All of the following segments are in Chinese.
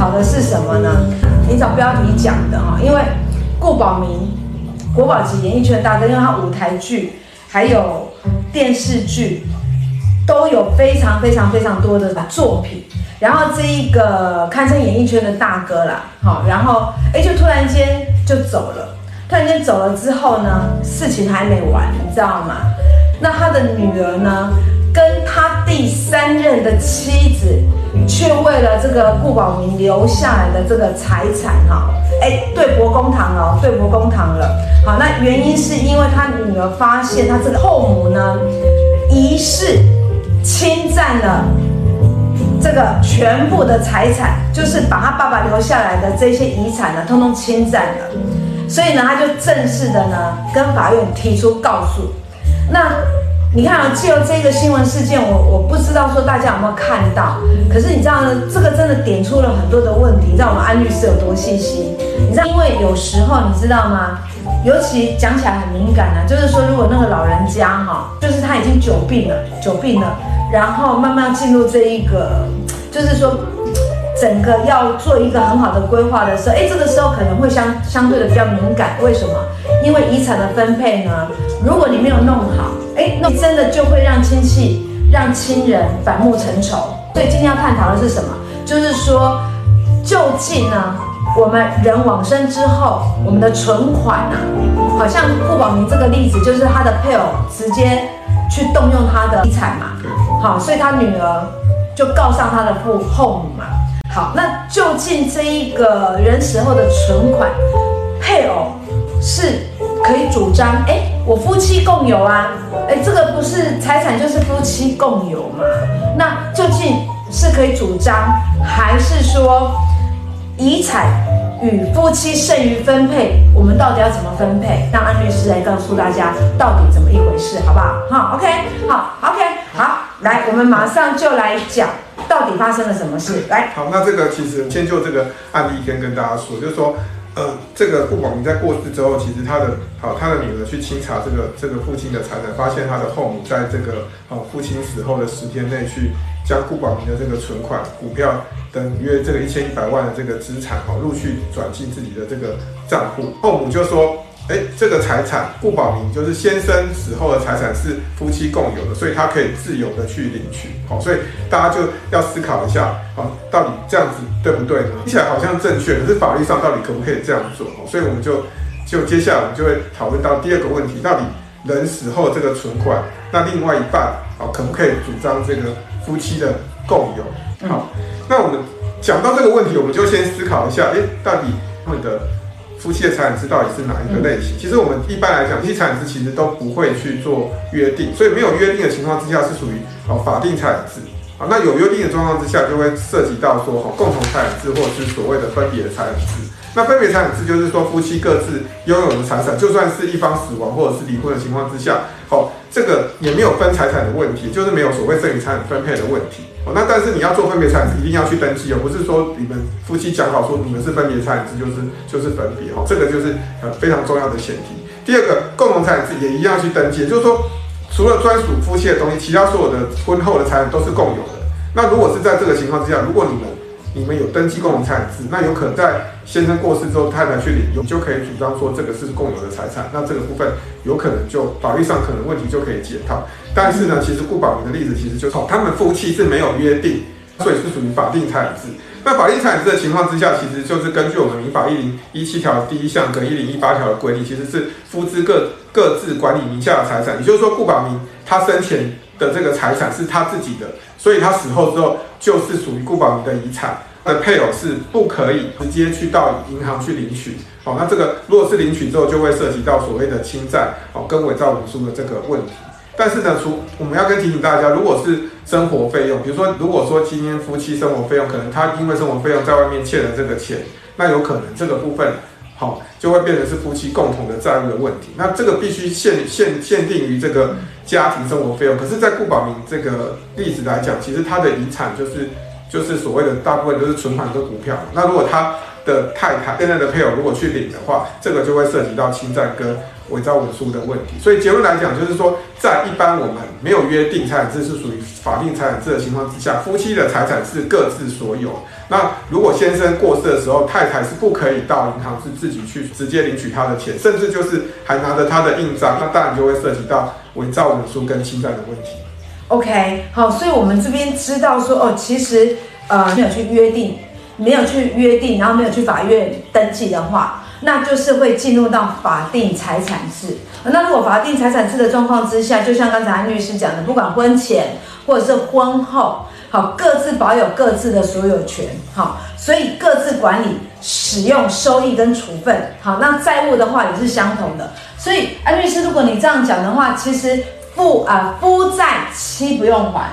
讨的是什么呢？你找标题讲的哈，因为顾宝明，国宝级演艺圈大哥，因为他舞台剧还有电视剧都有非常非常非常多的作品，然后这一个堪称演艺圈的大哥啦，好，然后哎，就突然间就走了，突然间走了之后呢，事情还没完，你知道吗？那他的女儿呢，跟他第三任的妻子，却为了这个顾宝明留下来的这个财产，哈，哎，对簿公堂哦，对簿公堂了。好，那原因是因为他女儿发现他这个后母呢，疑似侵占了这个全部的财产，就是把他爸爸留下来的这些遗产呢，通通侵占了。所以呢，他就正式的呢，跟法院提出告诉。那你看啊，借由这个新闻事件，我我不知道说大家有没有看到，可是你知道呢，这个真的点出了很多的问题。你知道我们安律师有多细心？你知道，因为有时候你知道吗？尤其讲起来很敏感啊，就是说如果那个老人家哈，就是他已经久病了，久病了，然后慢慢进入这一个，就是说整个要做一个很好的规划的时候，哎，这个时候可能会相相对的比较敏感。为什么？因为遗产的分配呢，如果你没有弄好，哎，那真的就会让亲戚、让亲人反目成仇。所以今天要探讨的是什么？就是说，究竟呢，我们人往生之后，我们的存款啊，好像顾宝明这个例子，就是他的配偶直接去动用他的遗产嘛，好，所以他女儿就告上他的父后母嘛。好，那究竟这一个人死后的存款，配偶是？可以主张，哎，我夫妻共有啊，哎，这个不是财产就是夫妻共有嘛？那究竟是可以主张，还是说遗产与夫妻剩余分配，我们到底要怎么分配？让安律师来告诉大家到底怎么一回事，好不好？好，OK，好，OK，好，来，我们马上就来讲到底发生了什么事。来，好，那这个其实先就这个案例先跟大家说，就是说。呃，这个顾宝明在过世之后，其实他的好，他的女儿去清查这个这个父亲的财产，发现他的后母在这个啊父亲死后的十天内，去将顾宝明的这个存款、股票等约这个一千一百万的这个资产，哈陆续转进自己的这个账户。后母就说。哎，这个财产顾宝明就是先生死后的财产是夫妻共有的，所以他可以自由的去领取。好，所以大家就要思考一下，好，到底这样子对不对呢？听起来好像正确，可是法律上到底可不可以这样做？所以我们就就接下来我们就会讨论到第二个问题，到底人死后这个存款，那另外一半好可不可以主张这个夫妻的共有？好，那我们讲到这个问题，我们就先思考一下，哎，到底他们的。夫妻的财产制到底是哪一个类型？其实我们一般来讲，夫妻财产制其实都不会去做约定，所以没有约定的情况之下是属于哦法定财产制啊。那有约定的状况之下，就会涉及到说哦共同财产制或者是所谓的分别的财产制。那分别财产制就是说夫妻各自拥有的财产，就算是一方死亡或者是离婚的情况之下，哦这个也没有分财产的问题，就是没有所谓剩余财产分配的问题。哦，那但是你要做分别财产，一定要去登记哦，不是说你们夫妻讲好说你们是分别财产，就是就是分别哦，这个就是呃非常重要的前提。第二个，共同财产也一样去登记，就是说除了专属夫妻的东西，其他所有的婚后的财产都是共有的。那如果是在这个情况之下，如果你们你们有登记共同财产制，那有可能在先生过世之后，太太去领用，就可以主张说这个是共有的财产，那这个部分有可能就法律上可能问题就可以解套。但是呢，其实顾宝明的例子其实就是他们夫妻是没有约定，所以是属于法定财产制。那法定财产制的情况之下，其实就是根据我们民法一零一七条第一项跟一零一八条的规定，其实是夫妻各各自管理名下的财产。也就是说，顾宝明他生前的这个财产是他自己的，所以他死后之后就是属于顾宝明的遗产。而配偶是不可以直接去到银行去领取。好，那这个如果是领取之后，就会涉及到所谓的侵占哦跟伪造文书的这个问题。但是呢，除我们要跟提醒大家，如果是生活费用，比如说，如果说今天夫妻生活费用，可能他因为生活费用在外面欠了这个钱，那有可能这个部分，好，就会变成是夫妻共同的债务的问题。那这个必须限限限定于这个家庭生活费用。可是，在顾宝明这个例子来讲，其实他的遗产就是就是所谓的大部分都是存款跟股票。那如果他的太太现在的配偶如果去领的话，这个就会涉及到侵占跟伪造文书的问题。所以结论来讲，就是说，在一般我们没有约定财产制是属于法定财产制的情况之下，夫妻的财产是各自所有。那如果先生过世的时候，太太是不可以到银行是自己去直接领取他的钱，甚至就是还拿着他的印章，那当然就会涉及到伪造文书跟侵占的问题。OK，好，所以我们这边知道说，哦，其实呃没有去约定，没有去约定，然后没有去法院登记的话，那就是会进入到法定财产制。那如果法定财产制的状况之下，就像刚才安律师讲的，不管婚前或者是婚后，好，各自保有各自的所有权，好，所以各自管理使用收益跟处分，好，那债务的话也是相同的。所以安律师，如果你这样讲的话，其实。夫啊，夫债妻不用还，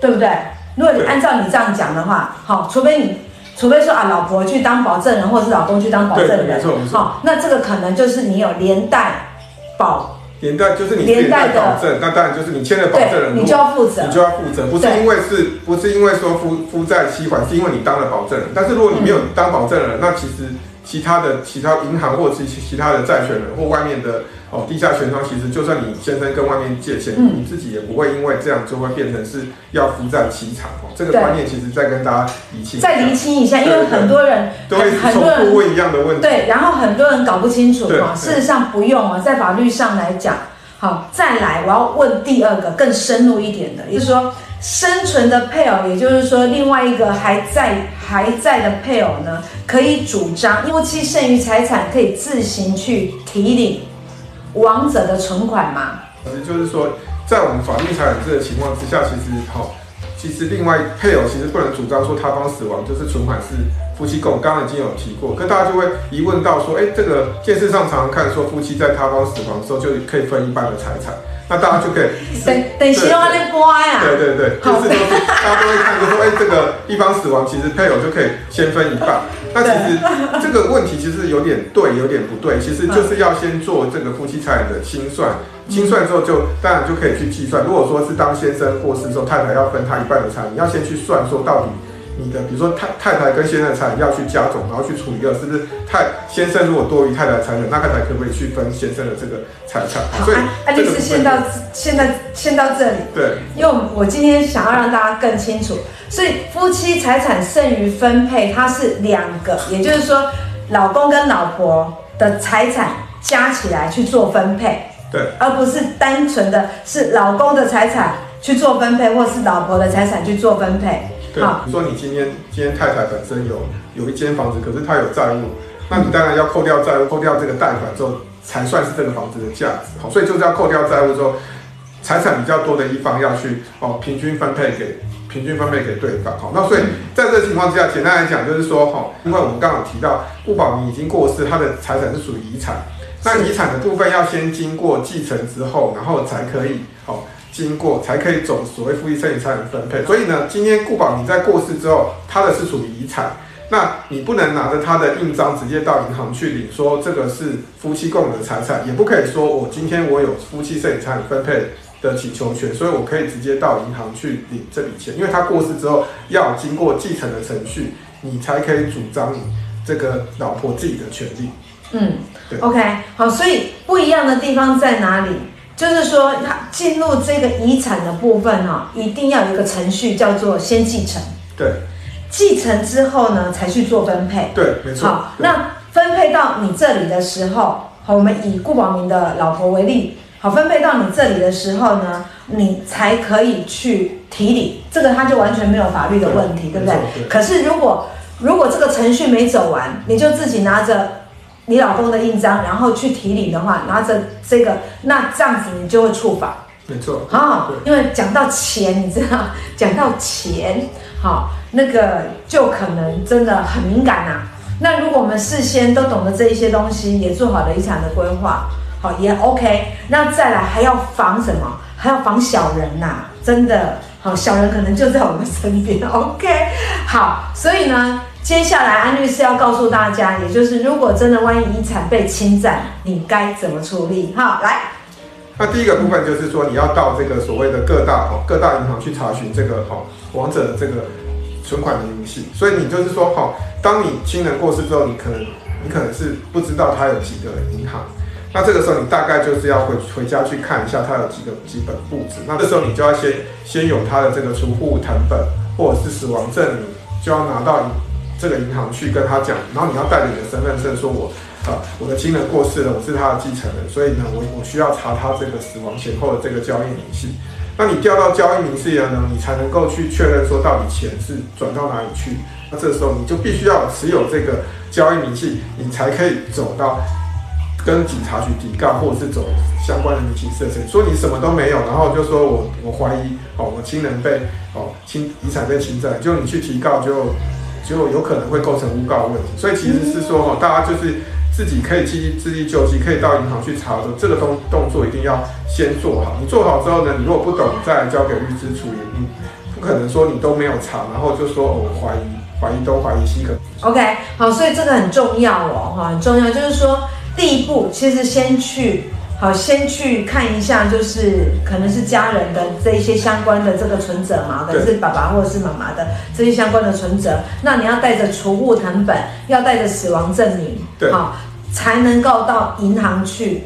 对不对？如果你按照你这样讲的话，好，除非你，除非说啊，老婆去当保证人，或者是老公去当保证人。好，那这个可能就是你有连带保，连带就是你连带保证，那当然就是你签了保证人，你就要负责，你就要负责，不是因为是不是因为说负负债期还，是因为你当了保证人。但是如果你没有当保证人，嗯、那其实其他的其他银行或者其其他的债权人或外面的。哦，地下钱庄其实就算你先生跟外面借钱，嗯，你自己也不会因为这样就会变成是要负债妻偿哦。这个观念其实再跟大家理清，再厘清一下，因为很多人都会重复问一样的问题，对，然后很多人搞不清楚嘛。事实上不用啊，在法律上来讲，好，再来我要问第二个更深入一点的，也就是说生存的配偶，也就是说另外一个还在还在的配偶呢，可以主张夫妻剩余财产可以自行去提领。亡者的存款吗？其实就是说，在我们法定财产制的情况之下，其实好，其实另外配偶其实不能主张说他方死亡就是存款是夫妻共，刚刚已经有提过，可大家就会疑问到说，哎，这个电视上常常看说夫妻在他方死亡的时候就可以分一半的财产。那大家就可以等等，希望那播呀！对对对，就是说大家都会看，就说哎，这个一方死亡，其实配偶就可以先分一半。那其实 这个问题其实有点对，有点不对。其实就是要先做这个夫妻财产的清算，清算之后就当然就可以去计算。如果说是当先生过世之后，太太要分他一半的财产，你要先去算说到底。你的比如说太太太跟先生的财产要去加总，然后去除以二，是不是太先生如果多于太太的财产，那太太可不可以去分先生的这个财产？好，所以安律师先到现在先到这里。对，因为我今天想要让大家更清楚，所以夫妻财产剩余分配它是两个，也就是说老公跟老婆的财产加起来去做分配，对，而不是单纯的是老公的财产去做分配，或是老婆的财产去做分配。对，比如说你今天今天太太本身有有一间房子，可是她有债务，那你当然要扣掉债务，扣掉这个贷款之后，才算是这个房子的价值。好，所以就是要扣掉债务之后，财产比较多的一方要去哦平均分配给平均分配给对方。好，那所以在这个情况之下，简单来讲就是说哈，因为我们刚刚提到顾宝明已经过世，他的财产是属于遗产，那遗产的部分要先经过继承之后，然后才可以好。经过才可以走所谓夫妻剩余财产分配，所以呢，今天顾宝你在过世之后，他的是属于遗产，那你不能拿着他的印章直接到银行去领，说这个是夫妻共有的财产，也不可以说我今天我有夫妻剩余财产分配的请求权，所以我可以直接到银行去领这笔钱，因为他过世之后要经过继承的程序，你才可以主张你这个老婆自己的权利。嗯，对，OK，好，所以不一样的地方在哪里？就是说，他进入这个遗产的部分哈，一定要有一个程序，叫做先继承。对，继承之后呢，才去做分配。对，没错。好，那分配到你这里的时候，好，我们以顾宝明的老婆为例，好，分配到你这里的时候呢，你才可以去提领，这个他就完全没有法律的问题，对，对不对？对。可是如果如果这个程序没走完，你就自己拿着。你老公的印章，然后去提领的话，拿着这个，那这样子你就会触法。没错，好，因为讲到钱，你知道，讲到钱，好，那个就可能真的很敏感呐、啊。那如果我们事先都懂得这一些东西，也做好了遗产的规划，好，也 OK。那再来还要防什么？还要防小人呐、啊，真的，好，小人可能就在我们身边。OK，好，所以呢。接下来，安律师要告诉大家，也就是如果真的万一遗产被侵占，你该怎么处理？哈，来，那第一个部分就是说，你要到这个所谓的各大哈各大银行去查询这个哈亡者的这个存款的明细。所以你就是说哈，当你亲人过世之后，你可能你可能是不知道他有几个银行。那这个时候你大概就是要回回家去看一下他有几个几本簿子。那这时候你就要先先有他的这个储户謄本或者是死亡证明，就要拿到这个银行去跟他讲，然后你要带着你的身份证说我。啊，我的亲人过世了，我是他的继承人，所以呢，我我需要查他这个死亡前后的这个交易明细。那你调到交易明细了呢，你才能够去确认说到底钱是转到哪里去。那这时候你就必须要持有这个交易明细，你才可以走到跟警察局提告，或者是走相关的民刑事件。说你什么都没有，然后就说我我怀疑哦，我亲人被哦侵遗产被侵占，就你去提告就就有可能会构成诬告问题。所以其实是说哦，大家就是。自己可以去自力救济，可以到银行去查的时候，这个动动作一定要先做好。你做好之后呢，你如果不懂，再来交给律师处理。你不可能说你都没有查，然后就说我怀疑怀疑东怀疑西。可 OK，好，所以这个很重要哦，哈，很重要，就是说第一步其实先去好，先去看一下，就是可能是家人的这一些相关的这个存折嘛，可能是爸爸或者是妈妈的这些相关的存折。那你要带着储户成本，要带着死亡证明，对，好。才能够到银行去，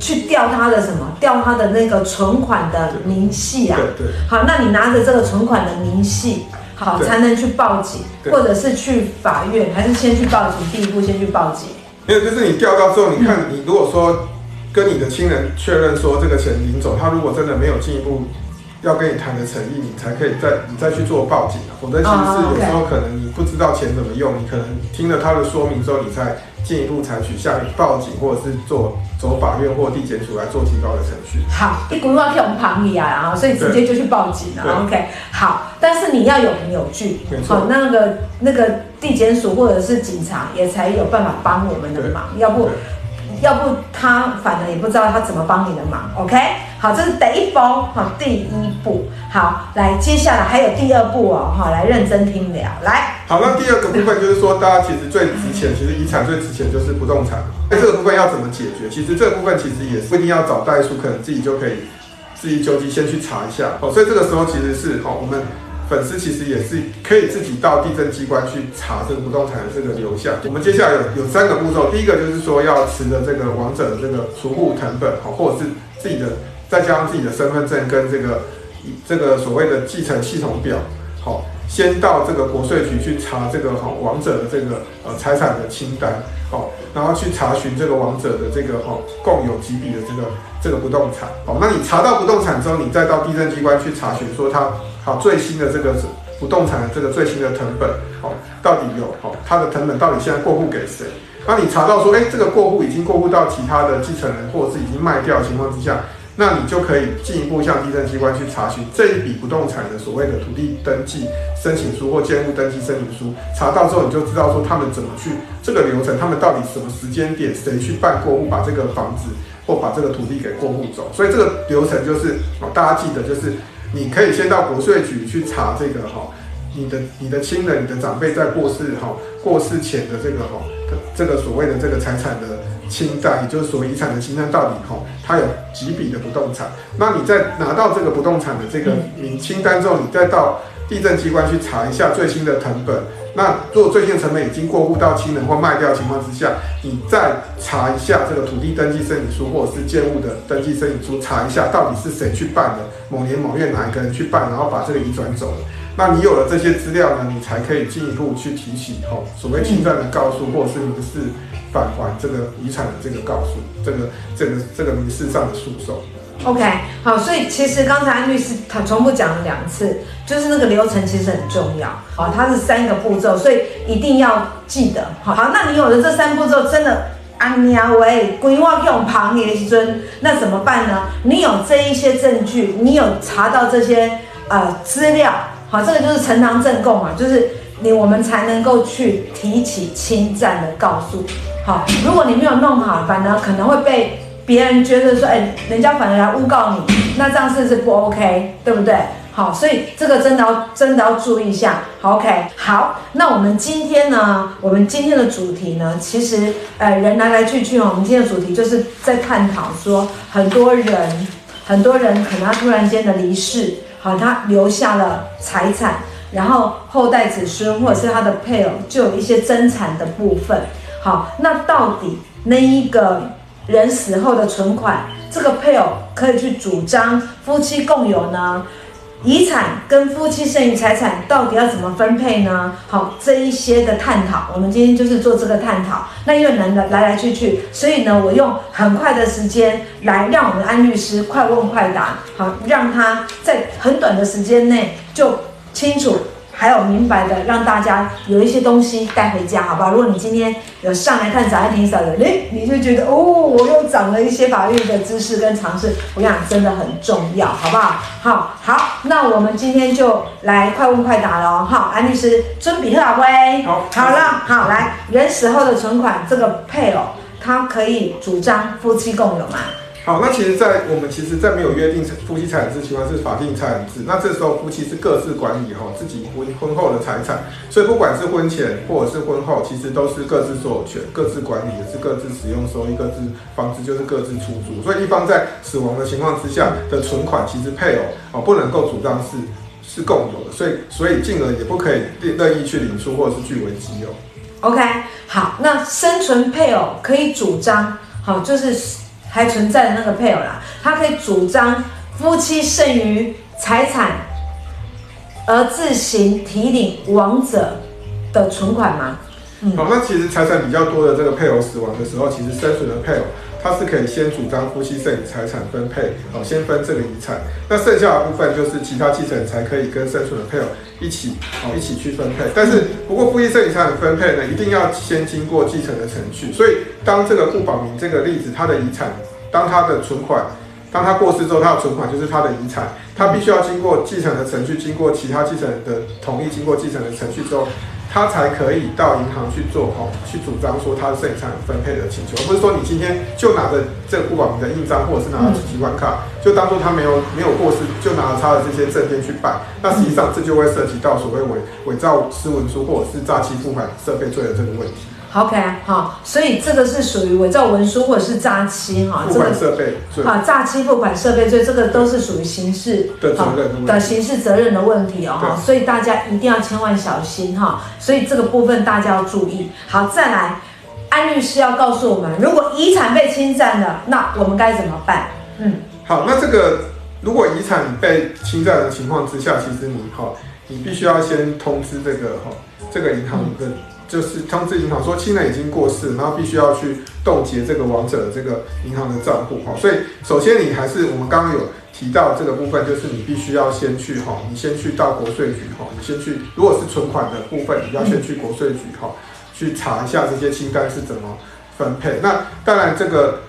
去调他的什么？调他的那个存款的明细啊。对对。好，那你拿着这个存款的明细，好，才能去报警，或者是去法院，还是先去报警？第一步先去报警。没有，就是你调到之后，你看你如果说跟你的亲人确认说这个钱领走，他如果真的没有进一步要跟你谈的诚意，你才可以再你再去做报警啊。否则其实是有时候可能你不知道钱怎么用，你可能听了他的说明之后，你才。进一步采取下面报警，或者是做走法院或地检署来做提高的程序。好，一股脑跳我们旁里啊，然后所以直接就去报警了。OK，好，但是你要有凭有据，好，那个那个地检署或者是警察也才有办法帮我们的忙，要不。要不他反而也不知道他怎么帮你的忙，OK？好，这是第一封，好，第一步，好，来，接下来还有第二步哦，好，来认真听聊，来。好，那第二个部分就是说，大家其实最值钱，其实遗产最值钱就是不动产。那这个部分要怎么解决？其实这个部分其实也不一定要找代书，可能自己就可以自己就地先去查一下。好，所以这个时候其实是好，我们。粉丝其实也是可以自己到地震机关去查这个不动产的这个流向。我们接下来有有三个步骤，第一个就是说要持着这个亡者的这个储户成本，好，或者是自己的再加上自己的身份证跟这个这个所谓的继承系统表，好，先到这个国税局去查这个好亡者的这个呃财产的清单，好，然后去查询这个亡者的这个哈共有几笔的这个这个不动产，好，那你查到不动产之后，你再到地震机关去查询说他。好，最新的这个是不动产的这个最新的成本，好，到底有好，它的成本到底现在过户给谁？那你查到说，哎，这个过户已经过户到其他的继承人，或者是已经卖掉的情况之下，那你就可以进一步向地政机关去查询这一笔不动产的所谓的土地登记申请书或建物登记申请书。查到之后，你就知道说他们怎么去这个流程，他们到底什么时间点谁去办过户，把这个房子或把这个土地给过户走。所以这个流程就是，哦，大家记得就是。你可以先到国税局去查这个哈，你的你的亲人、你的长辈在过世哈过世前的这个哈这个所谓的这个财产的清单，也就是所谓遗产的清单，到底哈它有几笔的不动产？那你在拿到这个不动产的这个名清单之后，你再到地震机关去查一下最新的成本。那如果最近成本已经过户到亲人或卖掉的情况之下，你再查一下这个土地登记申请书或者是建物的登记申请书，查一下到底是谁去办的，某年某月哪一个人去办，然后把这个移转走了。那你有了这些资料呢，你才可以进一步去提起哦所谓侵占的告诉，或者是民事返还这个遗产的这个告诉，这个这个这个民事上的诉讼。OK，好，所以其实刚才安律师他重复讲了两次，就是那个流程其实很重要，好，它是三个步骤，所以一定要记得，好，好，那你有了这三步骤，真的，安呀喂，规划用旁的时阵，那怎么办呢？你有这一些证据，你有查到这些呃资料，好，这个就是呈堂证供嘛，就是你我们才能够去提起侵占的告诉，好，如果你没有弄好，反而可能会被。别人觉得说，哎、人家反而来诬告你，那这样是不是不 OK，对不对？好，所以这个真的要真的要注意一下。好，OK，好，那我们今天呢，我们今天的主题呢，其实，呃，人来来去去哦，我们今天的主题就是在探讨说，很多人，很多人可能他突然间的离世，好，他留下了财产，然后后代子孙或者是他的配偶就有一些争产的部分。好，那到底那一个。人死后的存款，这个配偶可以去主张夫妻共有呢？遗产跟夫妻剩余财产到底要怎么分配呢？好，这一些的探讨，我们今天就是做这个探讨。那因为男的来来去去，所以呢，我用很快的时间来让我们安律师快问快答，好，让他在很短的时间内就清楚。还有明白的，让大家有一些东西带回家，好不好？如果你今天有上来看早安霆嫂的，诶，你就觉得哦，我又长了一些法律的知识跟常识，我跟你讲，真的很重要，好不好？好，好，那我们今天就来快问快答喽，好，安律师尊比特阿威，好，好了，好，来，人死后的存款，这个配偶他可以主张夫妻共有吗？好，那其实，在我们其实，在没有约定夫妻财产制情况是法定财产制，那这时候夫妻是各自管理哈自己婚婚后的财产，所以不管是婚前或者是婚后，其实都是各自所有权、各自管理，也是各自使用收益、各自房子就是各自出租，所以一方在死亡的情况之下的存款，其实配偶哦不能够主张是是共有的，所以所以进而也不可以任意去领出或者是据为己有。OK，好，那生存配偶可以主张好就是。还存在的那个配偶啦，他可以主张夫妻剩余财产，而自行提领亡者的存款吗？嗯，好，那其实财产比较多的这个配偶死亡的时候，其实生存的配偶他是可以先主张夫妻剩余财产分配，好，先分这个遗产，那剩下的部分就是其他继承人才可以跟生存的配偶一起，好，一起去分配。但是不过夫妻剩余财产分配呢，一定要先经过继承的程序。所以当这个顾宝明这个例子，他的遗产，当他的存款，当他过世之后，他的存款就是他的遗产，他必须要经过继承的程序，经过其他继承人的同意，经过继承的程序之后。他才可以到银行去做哈，去主张说他的剩余财产分配的请求，而不是说你今天就拿着这个不保民的印章，或者是拿着提款卡，就当做他没有没有过失，就拿着他的这些证件去办。那实际上这就会涉及到所谓伪伪造私文书或者是诈欺付款设备罪的这个问题。OK，好，所以这个是属于伪造文书或者是诈欺哈，付款设备罪，啊，诈欺付款设备罪，这个都是属于刑事的责任的刑事责任的问题哦，哈，所以大家一定要千万小心哈，所以这个部分大家要注意。好，再来，安律师要告诉我们，如果遗产被侵占了，那我们该怎么办？嗯，好，那这个如果遗产被侵占的情况之下，其实你哈，你必须要先通知这个哈，这个银行的。嗯就是通知银行说亲人已经过世，然后必须要去冻结这个亡者的这个银行的账户哈。所以首先你还是我们刚刚有提到这个部分，就是你必须要先去哈，你先去到国税局哈，你先去，如果是存款的部分，你要先去国税局哈，去查一下这些清单是怎么分配。那当然这个。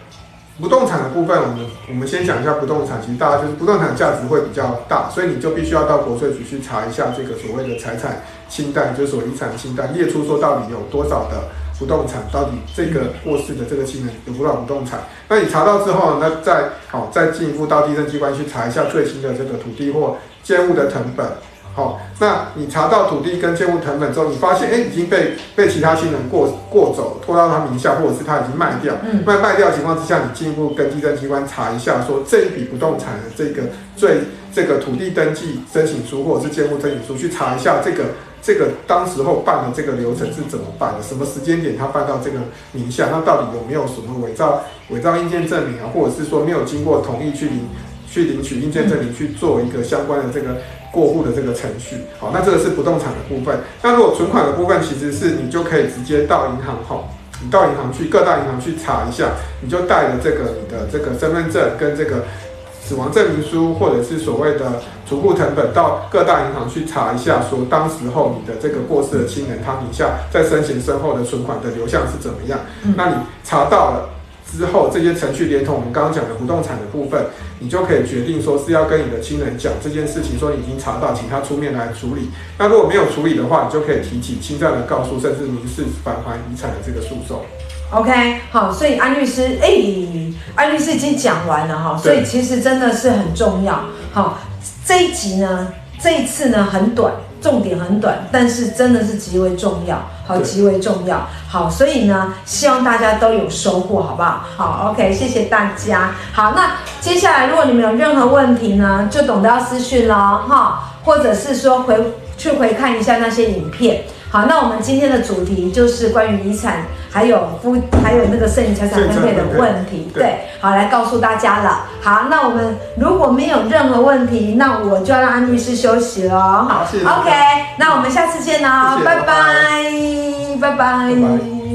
不动产的部分，我们我们先讲一下不动产。其实大家就是不动产价值会比较大，所以你就必须要到国税局去查一下这个所谓的财产清单，就是说遗产清单，列出说到底有多少的不动产，到底这个过世的这个亲人有多少不动产。那你查到之后，那再好再进一步到地政机关去查一下最新的这个土地或建物的成本。好，那你查到土地跟建物成本之后，你发现哎，已经被被其他新人过过走，拖到他名下，或者是他已经卖掉，嗯，卖卖掉的情况之下，你进一步跟地政机关查一下，说这一笔不动产的这个最这个土地登记申请书或者是建物申请书，去查一下这个这个当时候办的这个流程是怎么办的，什么时间点他办到这个名下，那到底有没有什么伪造伪造印鉴证明啊，或者是说没有经过同意去领去领取印鉴证明去做一个相关的这个。过户的这个程序，好，那这个是不动产的部分。那如果存款的部分，其实是你就可以直接到银行，吼，你到银行去，各大银行去查一下，你就带着这个你的这个身份证跟这个死亡证明书，或者是所谓的储户成本，到各大银行去查一下，说当时候你的这个过世的亲人，他名下在生前身后的存款的流向是怎么样？那你查到了。之后，这些程序连同我们刚刚讲的不动产的部分，你就可以决定说是要跟你的亲人讲这件事情，说你已经查到，请他出面来处理。那如果没有处理的话，你就可以提起侵占的告诉，甚至民事返还遗产的这个诉讼。OK，好，所以安律师，哎、安律师已经讲完了哈，所以其实真的是很重要。好，这一集呢，这一次呢很短。重点很短，但是真的是极为重要，好，极为重要，好，所以呢，希望大家都有收获，好不好？好，OK，谢谢大家。好，那接下来如果你们有任何问题呢，就懂得要私讯咯，哈，或者是说回去回看一下那些影片。好，那我们今天的主题就是关于遗产，还有夫，还有那个剩余财产分配的问题。对，对，好，来告诉大家了。好，那我们如果没有任何问题，那我就要让安律师休息了。好，谢谢。OK，那我们下次见喽，拜拜，拜拜。拜拜。